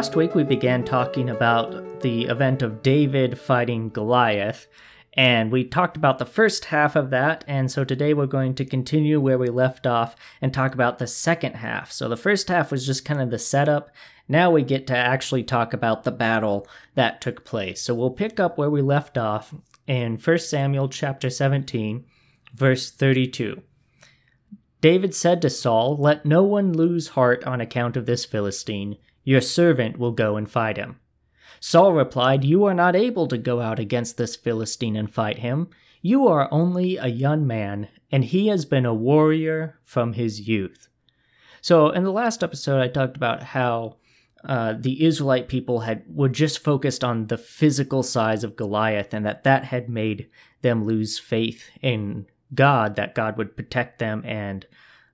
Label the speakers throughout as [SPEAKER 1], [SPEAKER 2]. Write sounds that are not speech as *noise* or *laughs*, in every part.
[SPEAKER 1] last week we began talking about the event of David fighting Goliath, and we talked about the first half of that, and so today we're going to continue where we left off and talk about the second half. So the first half was just kind of the setup. Now we get to actually talk about the battle that took place. So we'll pick up where we left off in 1 Samuel chapter 17, verse 32. David said to Saul, Let no one lose heart on account of this Philistine. Your servant will go and fight him. Saul replied, You are not able to go out against this Philistine and fight him. You are only a young man, and he has been a warrior from his youth. So, in the last episode, I talked about how uh, the Israelite people had were just focused on the physical size of Goliath, and that that had made them lose faith in God, that God would protect them and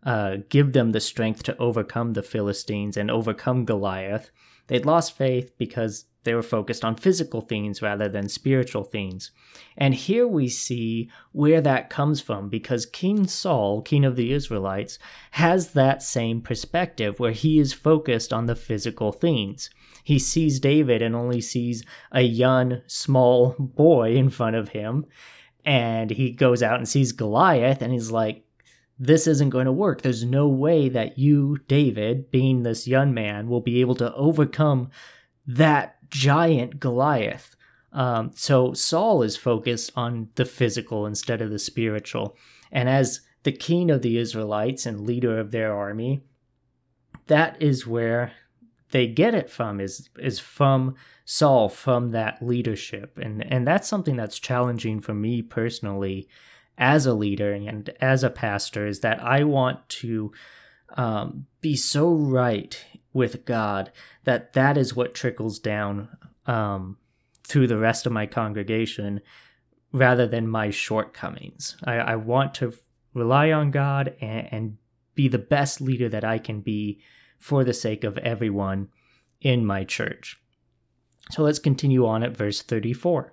[SPEAKER 1] uh, give them the strength to overcome the Philistines and overcome Goliath. They'd lost faith because they were focused on physical things rather than spiritual things. And here we see where that comes from because King Saul, king of the Israelites, has that same perspective where he is focused on the physical things. He sees David and only sees a young, small boy in front of him. And he goes out and sees Goliath and he's like, this isn't going to work. There's no way that you, David, being this young man, will be able to overcome that giant Goliath. Um, so Saul is focused on the physical instead of the spiritual. And as the king of the Israelites and leader of their army, that is where they get it from is is from Saul from that leadership and and that's something that's challenging for me personally as a leader and as a pastor is that I want to um, be so right with God that that is what trickles down um, through the rest of my congregation rather than my shortcomings. I, I want to rely on God and, and be the best leader that I can be for the sake of everyone in my church. So let's continue on at verse 34.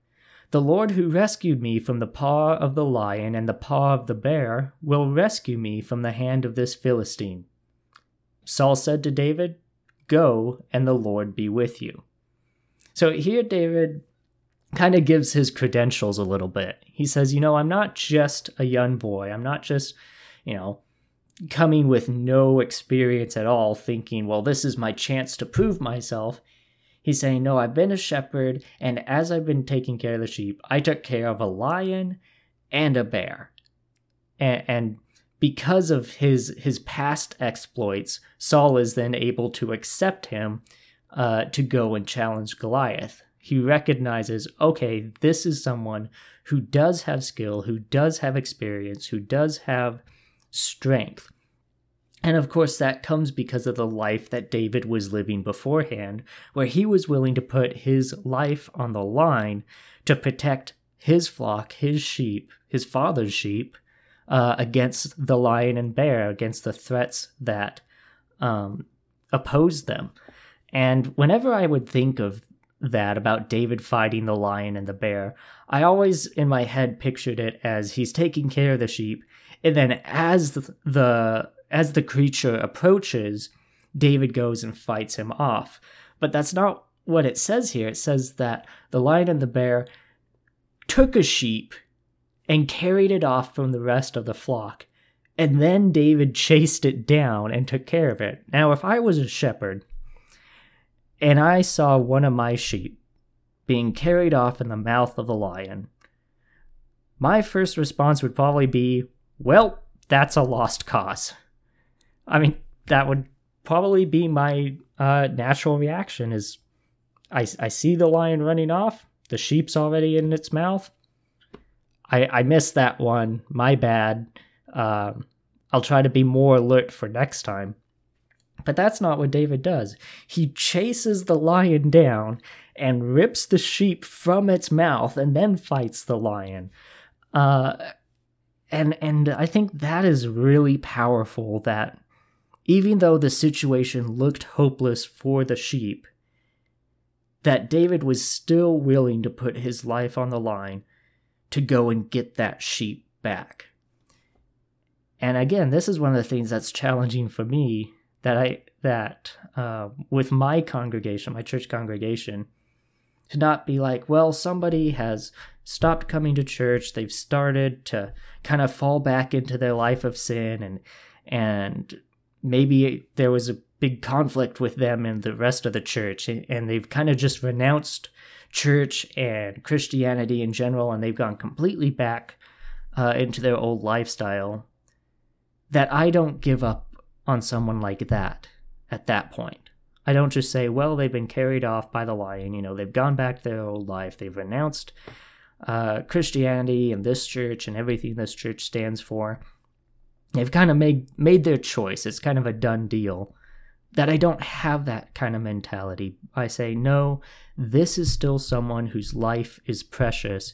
[SPEAKER 1] The Lord who rescued me from the paw of the lion and the paw of the bear will rescue me from the hand of this Philistine. Saul said to David, Go, and the Lord be with you. So here, David kind of gives his credentials a little bit. He says, You know, I'm not just a young boy. I'm not just, you know, coming with no experience at all, thinking, Well, this is my chance to prove myself. He's saying, No, I've been a shepherd, and as I've been taking care of the sheep, I took care of a lion and a bear. And, and because of his his past exploits, Saul is then able to accept him uh, to go and challenge Goliath. He recognizes, okay, this is someone who does have skill, who does have experience, who does have strength. And of course, that comes because of the life that David was living beforehand, where he was willing to put his life on the line to protect his flock, his sheep, his father's sheep, uh, against the lion and bear, against the threats that um, opposed them. And whenever I would think of that about David fighting the lion and the bear, I always in my head pictured it as he's taking care of the sheep, and then as the as the creature approaches, David goes and fights him off. But that's not what it says here. It says that the lion and the bear took a sheep and carried it off from the rest of the flock. And then David chased it down and took care of it. Now, if I was a shepherd and I saw one of my sheep being carried off in the mouth of the lion, my first response would probably be, Well, that's a lost cause. I mean, that would probably be my uh, natural reaction is I, I see the lion running off, the sheep's already in its mouth. I, I missed that one. My bad. Um, I'll try to be more alert for next time. But that's not what David does. He chases the lion down and rips the sheep from its mouth and then fights the lion. Uh, and and I think that is really powerful that even though the situation looked hopeless for the sheep, that David was still willing to put his life on the line to go and get that sheep back. And again, this is one of the things that's challenging for me that I that uh, with my congregation, my church congregation, to not be like, well, somebody has stopped coming to church, they've started to kind of fall back into their life of sin, and and maybe there was a big conflict with them and the rest of the church, and they've kind of just renounced church and Christianity in general, and they've gone completely back uh, into their old lifestyle. That I don't give up on someone like that at that point. I don't just say, well, they've been carried off by the lion. You know, they've gone back to their old life. They've renounced uh, Christianity and this church and everything this church stands for. They've kind of made made their choice. It's kind of a done deal. That I don't have that kind of mentality. I say, no, this is still someone whose life is precious,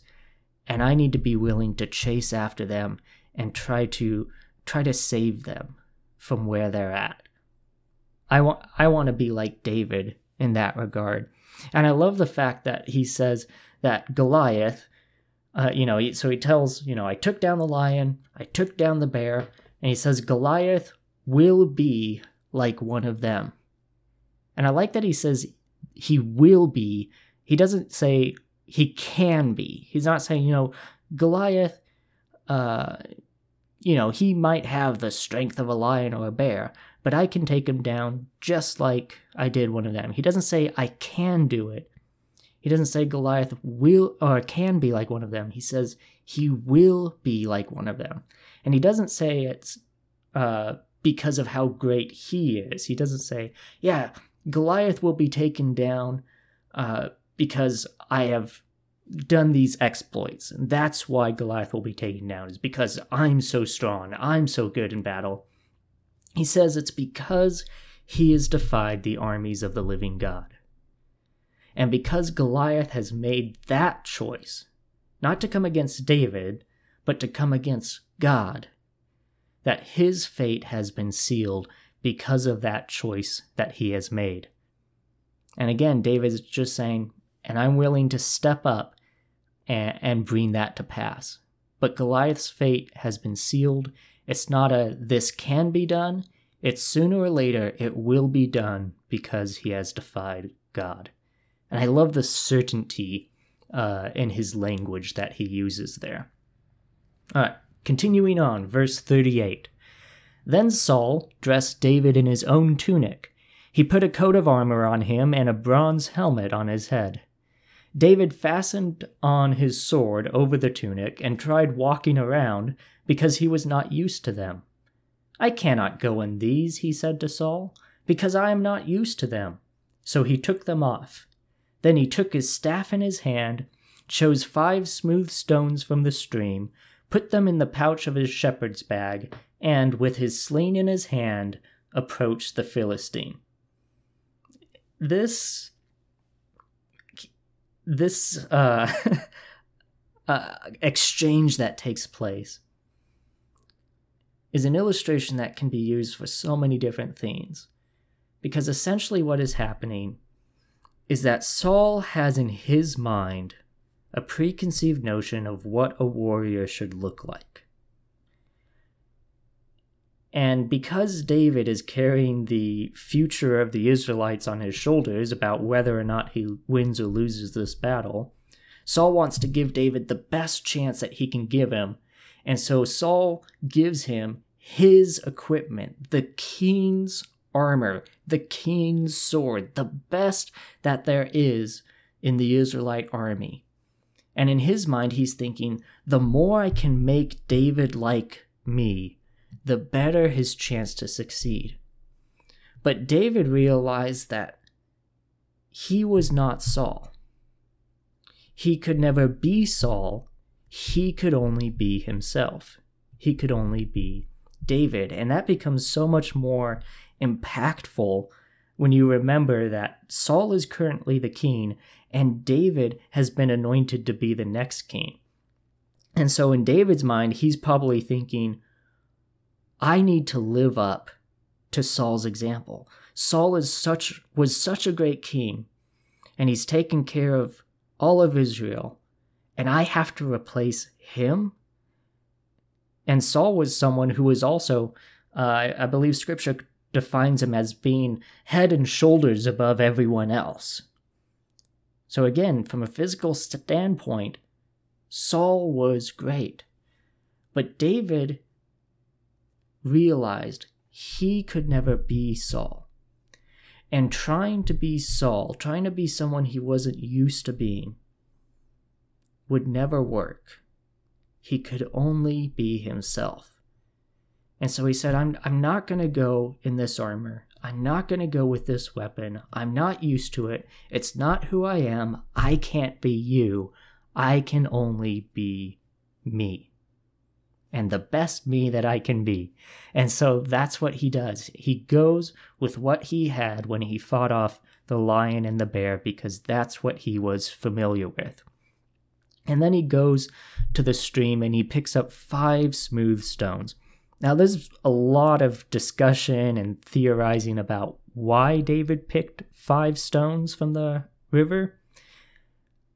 [SPEAKER 1] and I need to be willing to chase after them and try to try to save them from where they're at. I want I want to be like David in that regard. And I love the fact that he says that Goliath, uh, you know, so he tells, you know, I took down the lion, I took down the bear, and he says Goliath will be like one of them. And I like that he says he will be. He doesn't say he can be. He's not saying, you know, Goliath, uh, you know, he might have the strength of a lion or a bear, but I can take him down just like I did one of them. He doesn't say I can do it. He doesn't say Goliath will or can be like one of them. He says he will be like one of them. And he doesn't say it's uh, because of how great he is. He doesn't say, yeah, Goliath will be taken down uh, because I have done these exploits. And that's why Goliath will be taken down, is because I'm so strong. I'm so good in battle. He says it's because he has defied the armies of the living God. And because Goliath has made that choice, not to come against David, but to come against God, that his fate has been sealed because of that choice that he has made. And again, David is just saying, and I'm willing to step up and, and bring that to pass. But Goliath's fate has been sealed it's not a this can be done. It's sooner or later it will be done because he has defied God. And I love the certainty uh, in his language that he uses there. All right, continuing on, verse 38. Then Saul dressed David in his own tunic. He put a coat of armor on him and a bronze helmet on his head. David fastened on his sword over the tunic and tried walking around, because he was not used to them. I cannot go in these, he said to Saul, because I am not used to them. So he took them off. Then he took his staff in his hand, chose five smooth stones from the stream, put them in the pouch of his shepherd's bag, and, with his sling in his hand, approached the Philistine. This this uh, *laughs* uh, exchange that takes place is an illustration that can be used for so many different things. Because essentially, what is happening is that Saul has in his mind a preconceived notion of what a warrior should look like. And because David is carrying the future of the Israelites on his shoulders about whether or not he wins or loses this battle, Saul wants to give David the best chance that he can give him. And so Saul gives him his equipment, the king's armor, the king's sword, the best that there is in the Israelite army. And in his mind, he's thinking, the more I can make David like me, the better his chance to succeed. But David realized that he was not Saul. He could never be Saul, he could only be himself. He could only be David. And that becomes so much more impactful when you remember that Saul is currently the king and David has been anointed to be the next king. And so, in David's mind, he's probably thinking, I need to live up to Saul's example. Saul is such was such a great king, and he's taken care of all of Israel, and I have to replace him. And Saul was someone who was also, uh, I believe, Scripture defines him as being head and shoulders above everyone else. So again, from a physical standpoint, Saul was great. But David realized he could never be Saul. And trying to be Saul, trying to be someone he wasn't used to being, would never work. He could only be himself. And so he said, I'm, I'm not going to go in this armor. I'm not going to go with this weapon. I'm not used to it. It's not who I am. I can't be you. I can only be me. And the best me that I can be. And so that's what he does. He goes with what he had when he fought off the lion and the bear because that's what he was familiar with. And then he goes to the stream and he picks up five smooth stones. Now, there's a lot of discussion and theorizing about why David picked five stones from the river.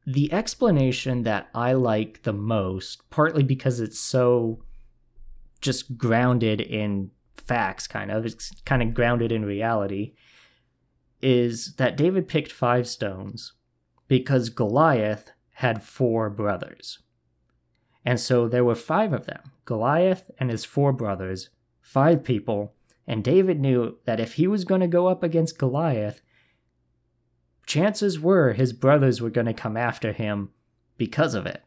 [SPEAKER 1] The explanation that I like the most, partly because it's so just grounded in facts, kind of, it's kind of grounded in reality, is that David picked five stones because Goliath had four brothers. And so there were five of them Goliath and his four brothers, five people, and David knew that if he was going to go up against Goliath, chances were his brothers were going to come after him because of it.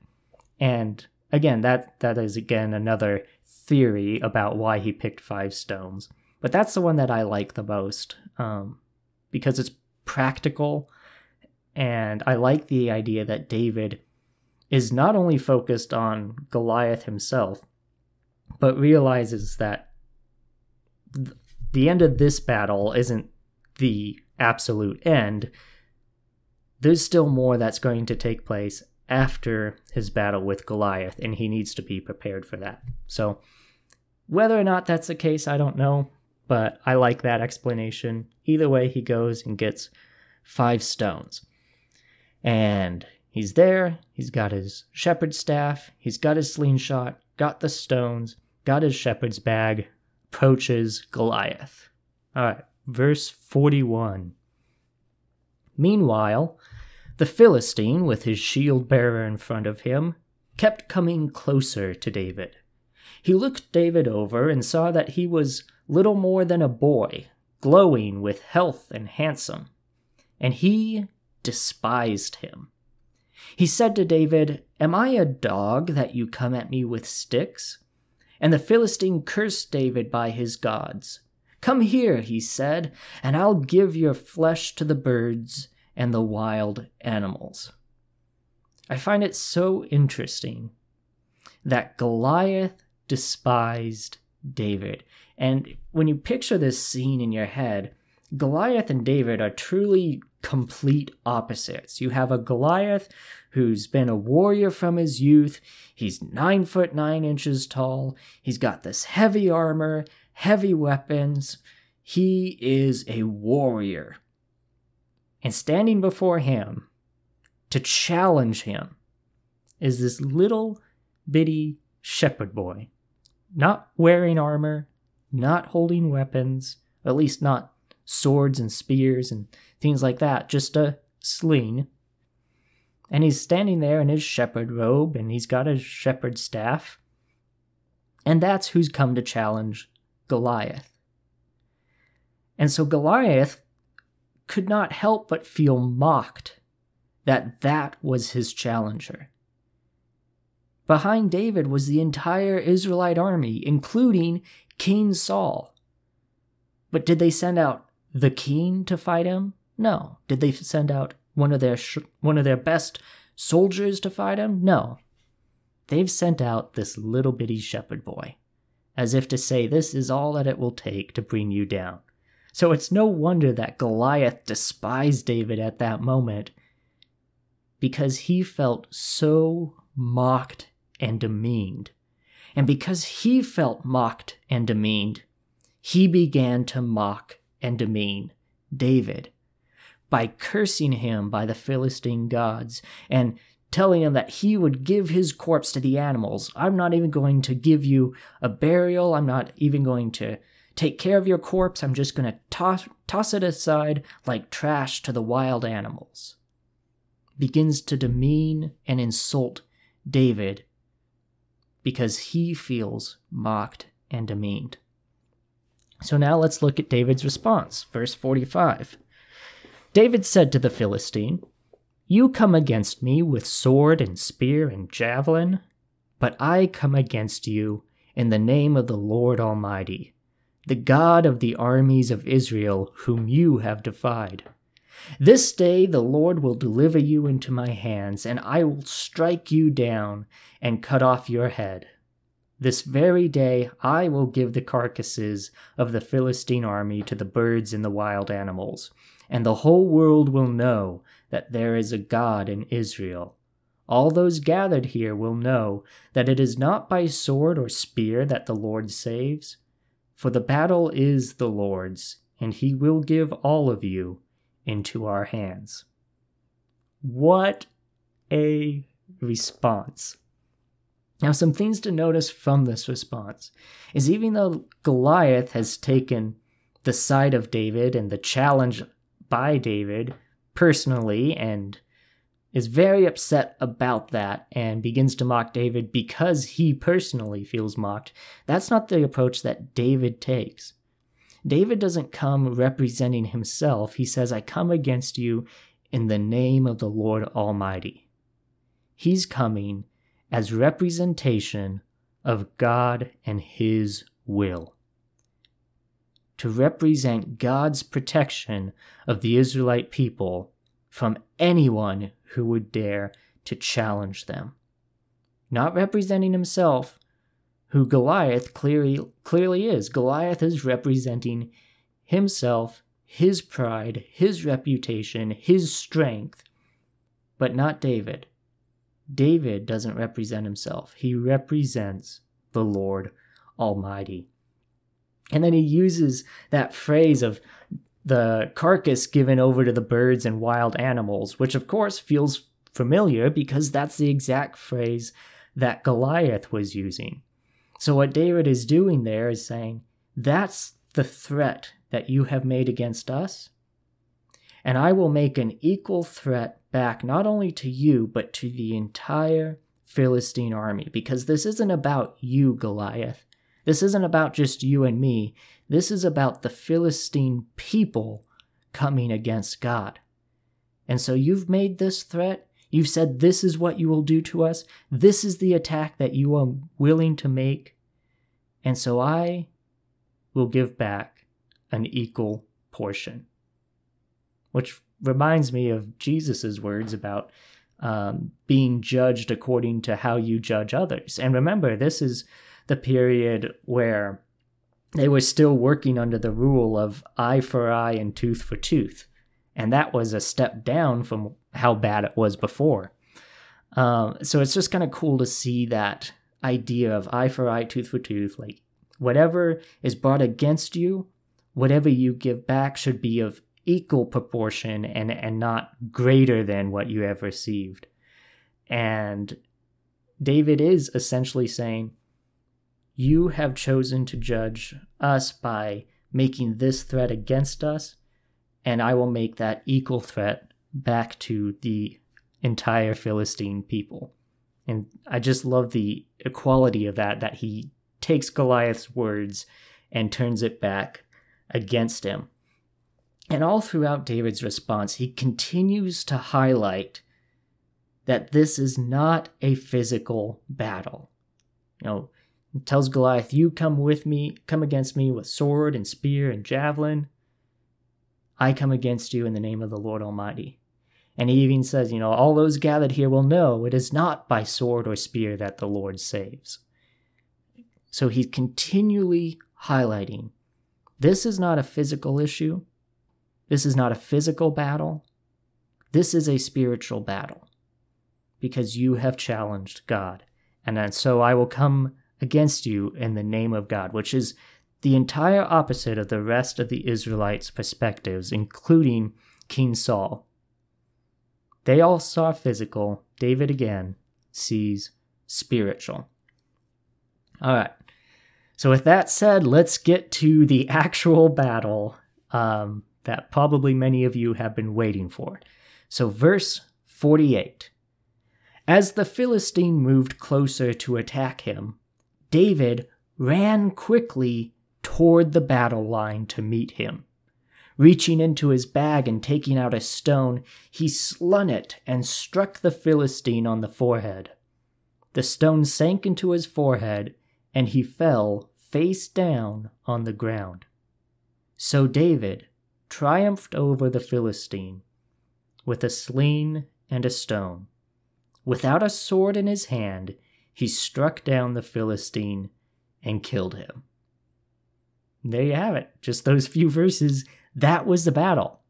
[SPEAKER 1] And again, that that is again another theory about why he picked five stones. But that's the one that I like the most um, because it's practical, and I like the idea that David is not only focused on Goliath himself, but realizes that th- the end of this battle isn't the absolute end. There's still more that's going to take place after his battle with Goliath, and he needs to be prepared for that. So, whether or not that's the case, I don't know, but I like that explanation. Either way, he goes and gets five stones. And He's there, he's got his shepherd's staff, he's got his slingshot, got the stones, got his shepherd's bag, approaches Goliath. Alright, verse 41. Meanwhile, the Philistine, with his shield bearer in front of him, kept coming closer to David. He looked David over and saw that he was little more than a boy, glowing with health and handsome, and he despised him. He said to David, Am I a dog that you come at me with sticks? And the Philistine cursed David by his gods. Come here, he said, and I'll give your flesh to the birds and the wild animals. I find it so interesting that Goliath despised David. And when you picture this scene in your head, Goliath and David are truly complete opposites. You have a Goliath who's been a warrior from his youth. He's nine foot nine inches tall. He's got this heavy armor, heavy weapons. He is a warrior. And standing before him to challenge him is this little bitty shepherd boy, not wearing armor, not holding weapons, at least not swords and spears and things like that, just a sling. And he's standing there in his shepherd robe and he's got his shepherd staff. And that's who's come to challenge Goliath. And so Goliath could not help but feel mocked that that was his challenger. Behind David was the entire Israelite army, including King Saul. But did they send out the king to fight him? No. Did they send out one of their sh- one of their best soldiers to fight him? No. They've sent out this little bitty shepherd boy, as if to say this is all that it will take to bring you down. So it's no wonder that Goliath despised David at that moment because he felt so mocked and demeaned. And because he felt mocked and demeaned, he began to mock and demean David by cursing him by the Philistine gods and telling him that he would give his corpse to the animals. I'm not even going to give you a burial. I'm not even going to take care of your corpse. I'm just going to toss, toss it aside like trash to the wild animals. Begins to demean and insult David because he feels mocked and demeaned. So now let's look at David's response. Verse 45. David said to the Philistine, You come against me with sword and spear and javelin, but I come against you in the name of the Lord Almighty, the God of the armies of Israel, whom you have defied. This day the Lord will deliver you into my hands, and I will strike you down and cut off your head. This very day I will give the carcasses of the Philistine army to the birds and the wild animals, and the whole world will know that there is a God in Israel. All those gathered here will know that it is not by sword or spear that the Lord saves, for the battle is the Lord's, and he will give all of you into our hands. What a response! Now, some things to notice from this response is even though Goliath has taken the side of David and the challenge by David personally and is very upset about that and begins to mock David because he personally feels mocked, that's not the approach that David takes. David doesn't come representing himself. He says, I come against you in the name of the Lord Almighty. He's coming as representation of God and His will. To represent God's protection of the Israelite people from anyone who would dare to challenge them. Not representing himself, who Goliath clearly, clearly is. Goliath is representing himself, his pride, his reputation, his strength, but not David. David doesn't represent himself, he represents the Lord Almighty. And then he uses that phrase of the carcass given over to the birds and wild animals, which of course feels familiar because that's the exact phrase that Goliath was using. So, what David is doing there is saying, That's the threat that you have made against us. And I will make an equal threat back not only to you, but to the entire Philistine army. Because this isn't about you, Goliath. This isn't about just you and me. This is about the Philistine people coming against God. And so you've made this threat. You've said this is what you will do to us. This is the attack that you are willing to make. And so I will give back an equal portion. Which reminds me of Jesus' words about um, being judged according to how you judge others. And remember, this is the period where they were still working under the rule of eye for eye and tooth for tooth. And that was a step down from how bad it was before. Um, so it's just kind of cool to see that idea of eye for eye, tooth for tooth. Like whatever is brought against you, whatever you give back should be of equal proportion and, and not greater than what you have received. And David is essentially saying, you have chosen to judge us by making this threat against us, and I will make that equal threat back to the entire Philistine people. And I just love the equality of that, that he takes Goliath's words and turns it back against him. And all throughout David's response, he continues to highlight that this is not a physical battle. You know, tells Goliath, You come with me, come against me with sword and spear and javelin. I come against you in the name of the Lord Almighty. And he even says, You know, all those gathered here will know it is not by sword or spear that the Lord saves. So he's continually highlighting This is not a physical issue. This is not a physical battle. This is a spiritual battle because you have challenged God. And so I will come against you in the name of God, which is the entire opposite of the rest of the Israelites' perspectives, including King Saul. They all saw physical. David again sees spiritual. All right. So, with that said, let's get to the *laughs* actual battle um, that probably many of you have been waiting for. So, verse 48 As the Philistine moved closer to attack him, David ran quickly toward the battle line to meet him. Reaching into his bag and taking out a stone, he slung it and struck the Philistine on the forehead. The stone sank into his forehead, and he fell face down on the ground. So David triumphed over the Philistine with a sling and a stone. Without a sword in his hand, he struck down the Philistine and killed him. There you have it. Just those few verses that was the battle.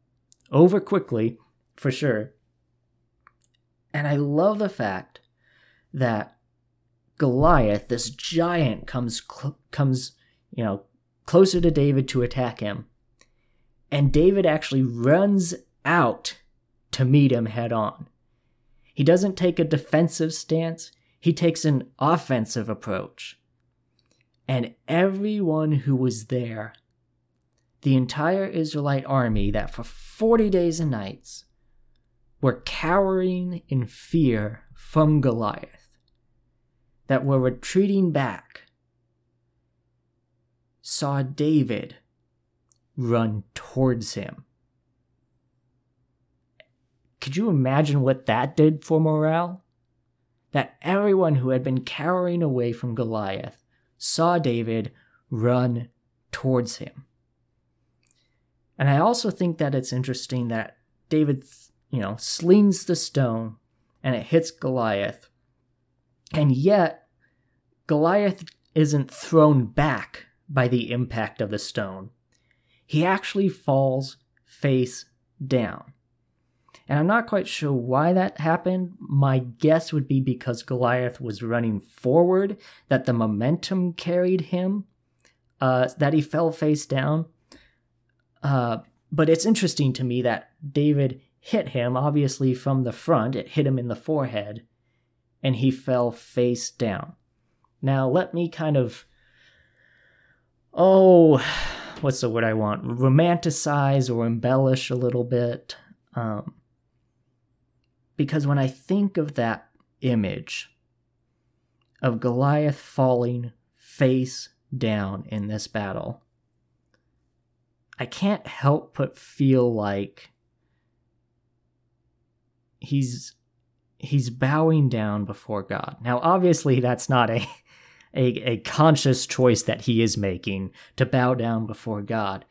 [SPEAKER 1] Over quickly, for sure. And I love the fact that Goliath, this giant, comes cl- comes, you know, closer to David to attack him. And David actually runs out to meet him head on. He doesn't take a defensive stance, he takes an offensive approach. And everyone who was there the entire Israelite army that for 40 days and nights were cowering in fear from Goliath, that were retreating back, saw David run towards him. Could you imagine what that did for morale? That everyone who had been cowering away from Goliath saw David run towards him. And I also think that it's interesting that David, you know, slings the stone and it hits Goliath. And yet, Goliath isn't thrown back by the impact of the stone. He actually falls face down. And I'm not quite sure why that happened. My guess would be because Goliath was running forward, that the momentum carried him, uh, that he fell face down. Uh, but it's interesting to me that David hit him, obviously from the front, it hit him in the forehead, and he fell face down. Now, let me kind of. Oh, *sighs* what's the word I want? Romanticize or embellish a little bit. Um, because when I think of that image of Goliath falling face down in this battle, I can't help but feel like he's he's bowing down before God. Now obviously that's not a a, a conscious choice that he is making to bow down before God.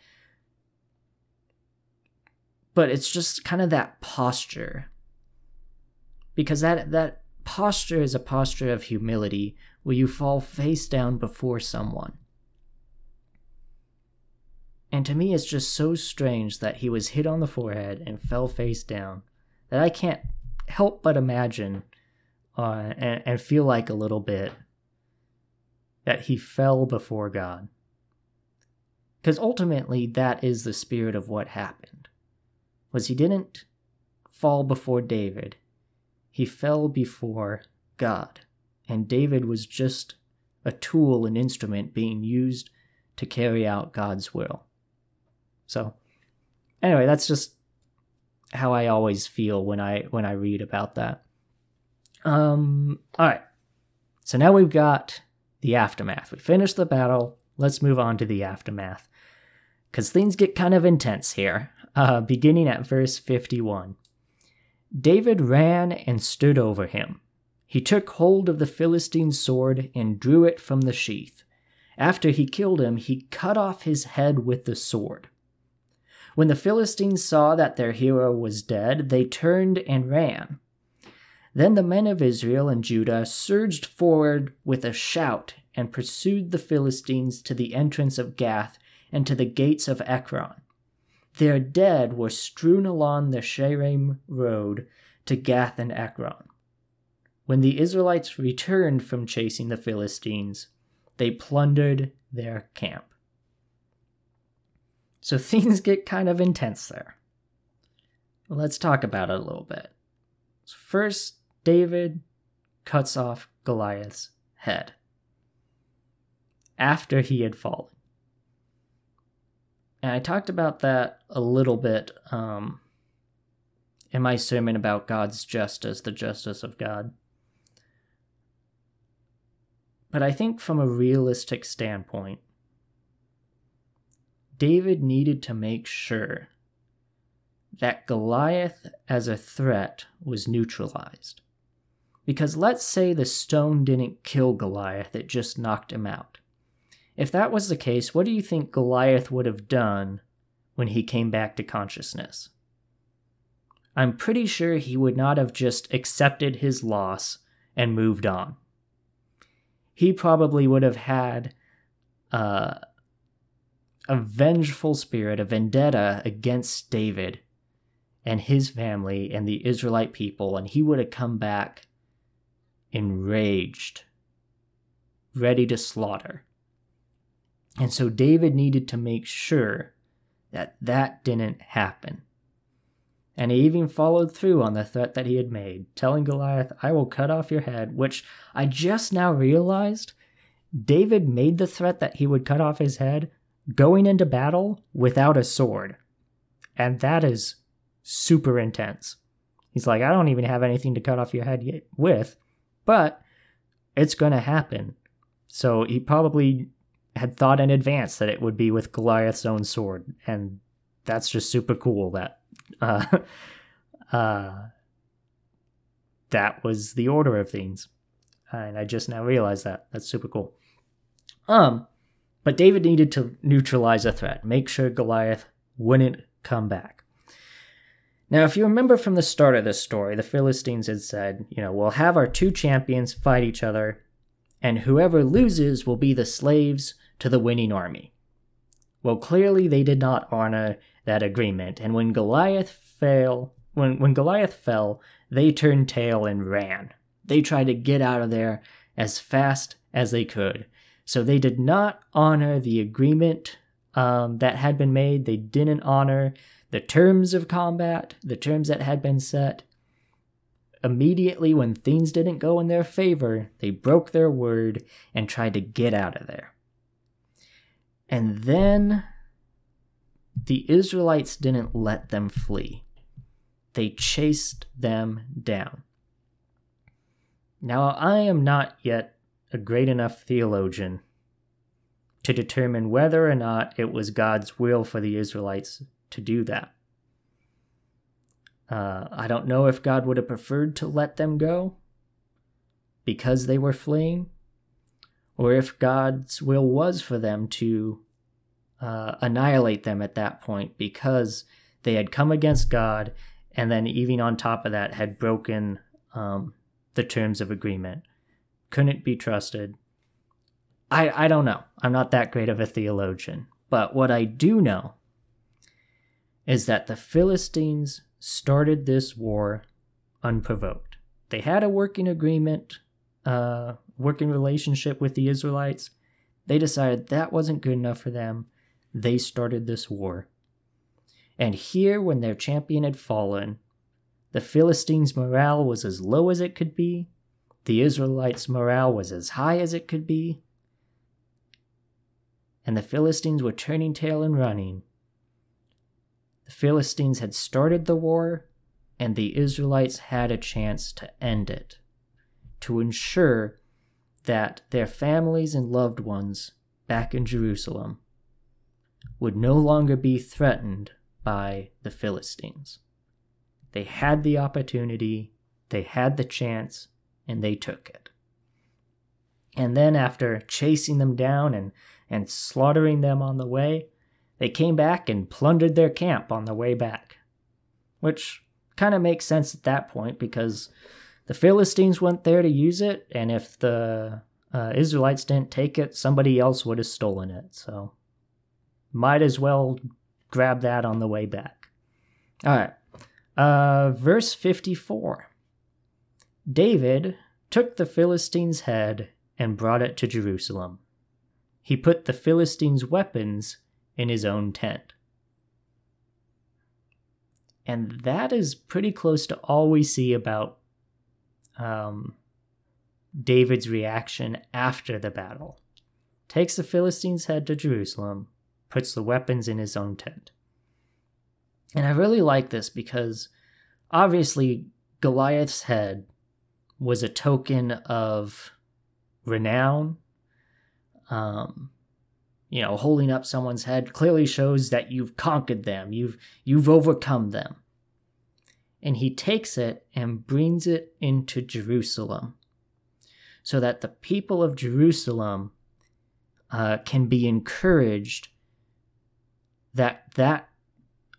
[SPEAKER 1] But it's just kind of that posture. Because that that posture is a posture of humility where you fall face down before someone. And to me, it's just so strange that he was hit on the forehead and fell face down that I can't help but imagine uh, and, and feel like a little bit that he fell before God. Because ultimately, that is the spirit of what happened. Was he didn't fall before David, he fell before God. And David was just a tool, an instrument being used to carry out God's will. So anyway, that's just how I always feel when I when I read about that. Um all right. So now we've got the aftermath. We finished the battle. Let's move on to the aftermath. Cuz things get kind of intense here. Uh beginning at verse 51. David ran and stood over him. He took hold of the Philistine's sword and drew it from the sheath. After he killed him, he cut off his head with the sword. When the Philistines saw that their hero was dead, they turned and ran. Then the men of Israel and Judah surged forward with a shout and pursued the Philistines to the entrance of Gath and to the gates of Ekron. Their dead were strewn along the Shaaraim road to Gath and Ekron. When the Israelites returned from chasing the Philistines, they plundered their camp. So *laughs* things get kind of intense there. Let's talk about it a little bit. First, David cuts off Goliath's head after he had fallen. And I talked about that a little bit um, in my sermon about God's justice, the justice of God. But I think from a realistic standpoint, David needed to make sure that Goliath as a threat was neutralized. Because let's say the stone didn't kill Goliath, it just knocked him out. If that was the case, what do you think Goliath would have done when he came back to consciousness? I'm pretty sure he would not have just accepted his loss and moved on. He probably would have had uh, a vengeful spirit, a vendetta against David and his family and the Israelite people, and he would have come back enraged, ready to slaughter. And so David needed to make sure that that didn't happen. And he even followed through on the threat that he had made, telling Goliath, I will cut off your head, which I just now realized David made the threat that he would cut off his head going into battle without a sword. And that is super intense. He's like, I don't even have anything to cut off your head with, but it's going to happen. So he probably had thought in advance that it would be with Goliath's own sword, and that's just super cool. That uh, *laughs* uh, that was the order of things, and I just now realized that. That's super cool. Um, but David needed to neutralize a threat, make sure Goliath wouldn't come back. Now, if you remember from the start of this story, the Philistines had said, you know, we'll have our two champions fight each other, and whoever loses will be the slaves to the winning army. Well, clearly they did not honor that agreement, and when Goliath fell, when, when Goliath fell, they turned tail and ran. They tried to get out of there as fast as they could. So they did not honor the agreement um, that had been made. They didn't honor the terms of combat, the terms that had been set. Immediately, when things didn't go in their favor, they broke their word and tried to get out of there. And then the Israelites didn't let them flee, they chased them down. Now, I am not yet a great enough theologian to determine whether or not it was God's will for the Israelites to do that. Uh, I don't know if God would have preferred to let them go because they were fleeing, or if God's will was for them to uh, annihilate them at that point because they had come against God and then, even on top of that, had broken um, the terms of agreement. Couldn't be trusted. I, I don't know. I'm not that great of a theologian. But what I do know is that the Philistines started this war unprovoked. They had a working agreement uh, working relationship with the Israelites, they decided that wasn't good enough for them. They started this war. And here, when their champion had fallen, the Philistines' morale was as low as it could be, the Israelites' morale was as high as it could be, and the Philistines were turning tail and running. The Philistines had started the war, and the Israelites had a chance to end it to ensure that their families and loved ones back in Jerusalem would no longer be threatened by the Philistines. They had the opportunity, they had the chance, and they took it. And then, after chasing them down and, and slaughtering them on the way, they came back and plundered their camp on the way back. Which kind of makes sense at that point because the Philistines went there to use it, and if the uh, Israelites didn't take it, somebody else would have stolen it. So might as well grab that on the way back. All right. Uh, verse 54 David took the Philistine's head and brought it to Jerusalem. He put the Philistine's weapons in his own tent. And that is pretty close to all we see about um, David's reaction after the battle. Takes the Philistine's head to Jerusalem, puts the weapons in his own tent. And I really like this because obviously Goliath's head was a token of renown. Um, you know, holding up someone's head clearly shows that you've conquered them, you've you've overcome them. And he takes it and brings it into Jerusalem, so that the people of Jerusalem uh, can be encouraged that that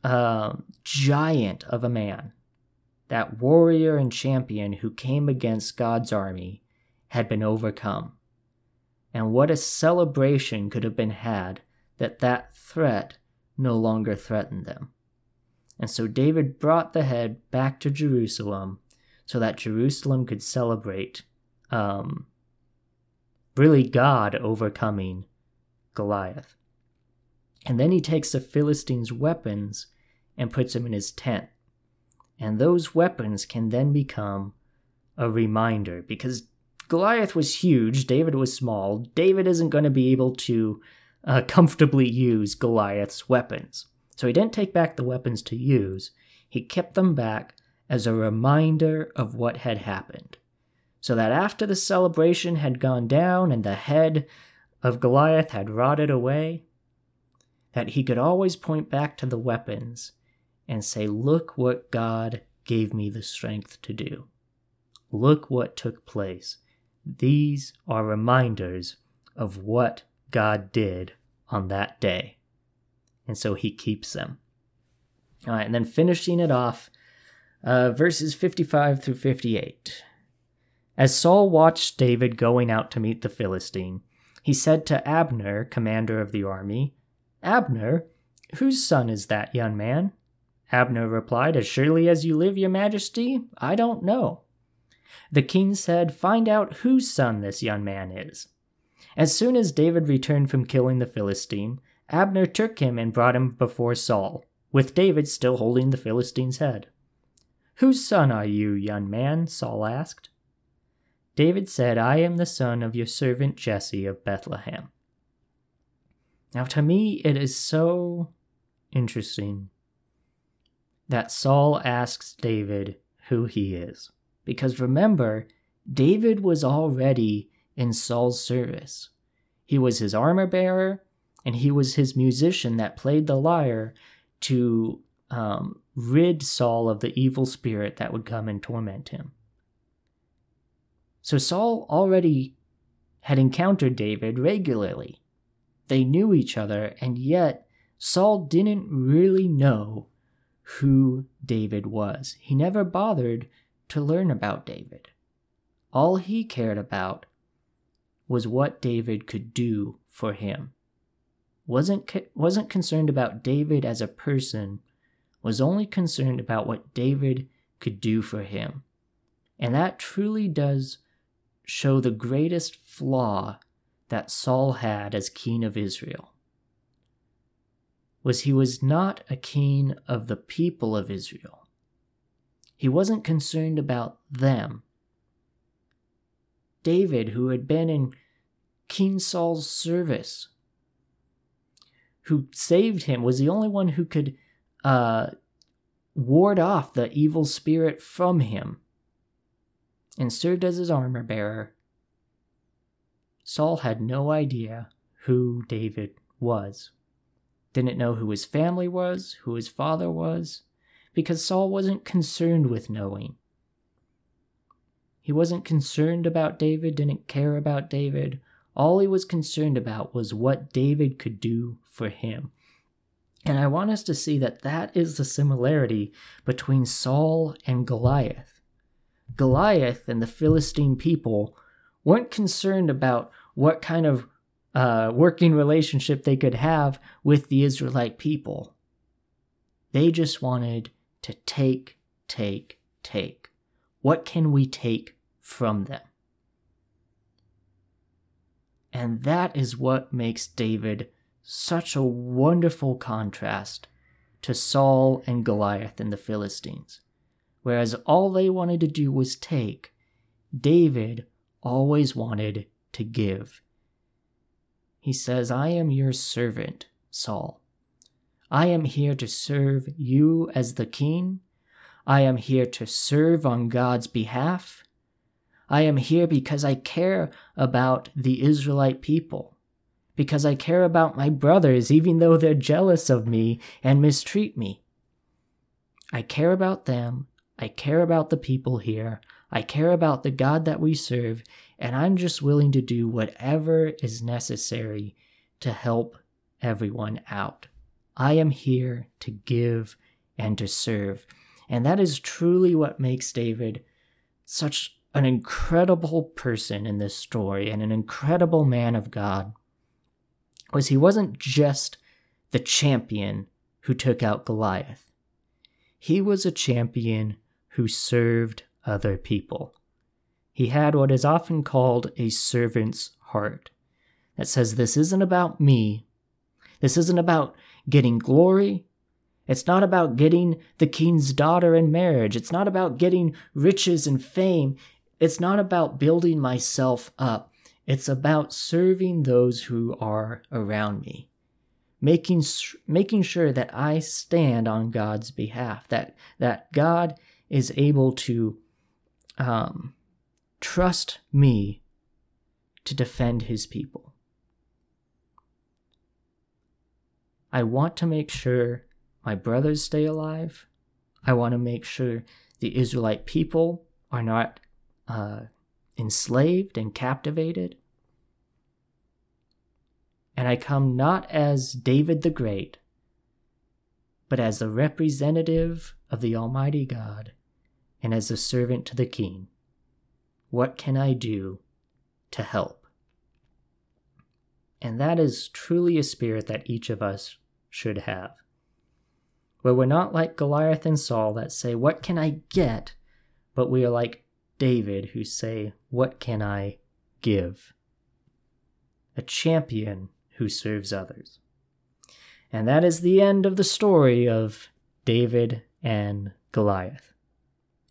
[SPEAKER 1] uh, giant of a man, that warrior and champion who came against God's army, had been overcome. And what a celebration could have been had that that threat no longer threatened them. And so David brought the head back to Jerusalem so that Jerusalem could celebrate um, really God overcoming Goliath. And then he takes the Philistine's weapons and puts them in his tent. And those weapons can then become a reminder because Goliath was huge, David was small. David isn't going to be able to uh, comfortably use Goliath's weapons. So he didn't take back the weapons to use, he kept them back as a reminder of what had happened. So that after the celebration had gone down and the head of Goliath had rotted away, that he could always point back to the weapons and say, Look what God gave me the strength to do. Look what took place. These are reminders of what God did on that day. And so he keeps them. All right, and then finishing it off, uh, verses 55 through 58. As Saul watched David going out to meet the Philistine, he said to Abner, commander of the army, Abner, whose son is that young man? Abner replied, As surely as you live, your majesty, I don't know. The king said, Find out whose son this young man is. As soon as David returned from killing the Philistine, Abner took him and brought him before Saul, with David still holding the Philistine's head. Whose son are you, young man? Saul asked. David said, I am the son of your servant Jesse of Bethlehem. Now, to me, it is so interesting that Saul asks David who he is. Because remember, David was already in Saul's service. He was his armor bearer, and he was his musician that played the lyre to um, rid Saul of the evil spirit that would come and torment him. So Saul already had encountered David regularly. They knew each other, and yet Saul didn't really know who David was. He never bothered to learn about David. All he cared about was what David could do for him. Wasn't, wasn't concerned about David as a person, was only concerned about what David could do for him. And that truly does show the greatest flaw that Saul had as king of Israel was he was not a king of the people of Israel. He wasn't concerned about them. David, who had been in King Saul's service, who saved him, was the only one who could uh, ward off the evil spirit from him and served as his armor bearer. Saul had no idea who David was didn't know who his family was, who his father was, because Saul wasn't concerned with knowing. He wasn't concerned about David, didn't care about David. All he was concerned about was what David could do for him. And I want us to see that that is the similarity between Saul and Goliath. Goliath and the Philistine people weren't concerned about what kind of uh, working relationship they could have with the Israelite people. They just wanted to take, take, take. What can we take from them? And that is what makes David such a wonderful contrast to Saul and Goliath and the Philistines. Whereas all they wanted to do was take, David always wanted to give. He says, I am your servant, Saul. I am here to serve you as the king. I am here to serve on God's behalf. I am here because I care about the Israelite people, because I care about my brothers, even though they're jealous of me and mistreat me. I care about them. I care about the people here. I care about the God that we serve, and I'm just willing to do whatever is necessary to help everyone out. I am here to give and to serve. And that is truly what makes David such an incredible person in this story and an incredible man of God was he wasn't just the champion who took out Goliath. He was a champion who served other people. He had what is often called a servant's heart that says, This isn't about me. This isn't about getting glory. It's not about getting the king's daughter in marriage. It's not about getting riches and fame. It's not about building myself up. It's about serving those who are around me. Making, making sure that I stand on God's behalf, that, that God is able to um, trust me to defend his people. I want to make sure my brothers stay alive. I want to make sure the Israelite people are not uh, enslaved and captivated. And I come not as David the Great, but as the representative of the Almighty God and as a servant to the King. What can I do to help? And that is truly a spirit that each of us should have. Where we're not like Goliath and Saul that say, What can I get? But we are like David, who say, What can I give? A champion who serves others. And that is the end of the story of David and Goliath.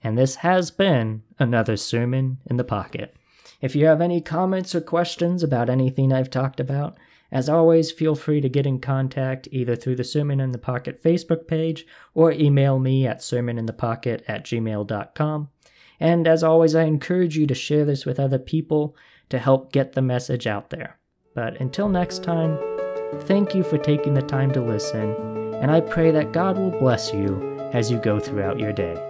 [SPEAKER 1] And this has been another Sermon in the Pocket. If you have any comments or questions about anything I've talked about, as always, feel free to get in contact either through the Sermon in the Pocket Facebook page or email me at sermoninthepocket at gmail.com. And as always, I encourage you to share this with other people to help get the message out there. But until next time, thank you for taking the time to listen, and I pray that God will bless you as you go throughout your day.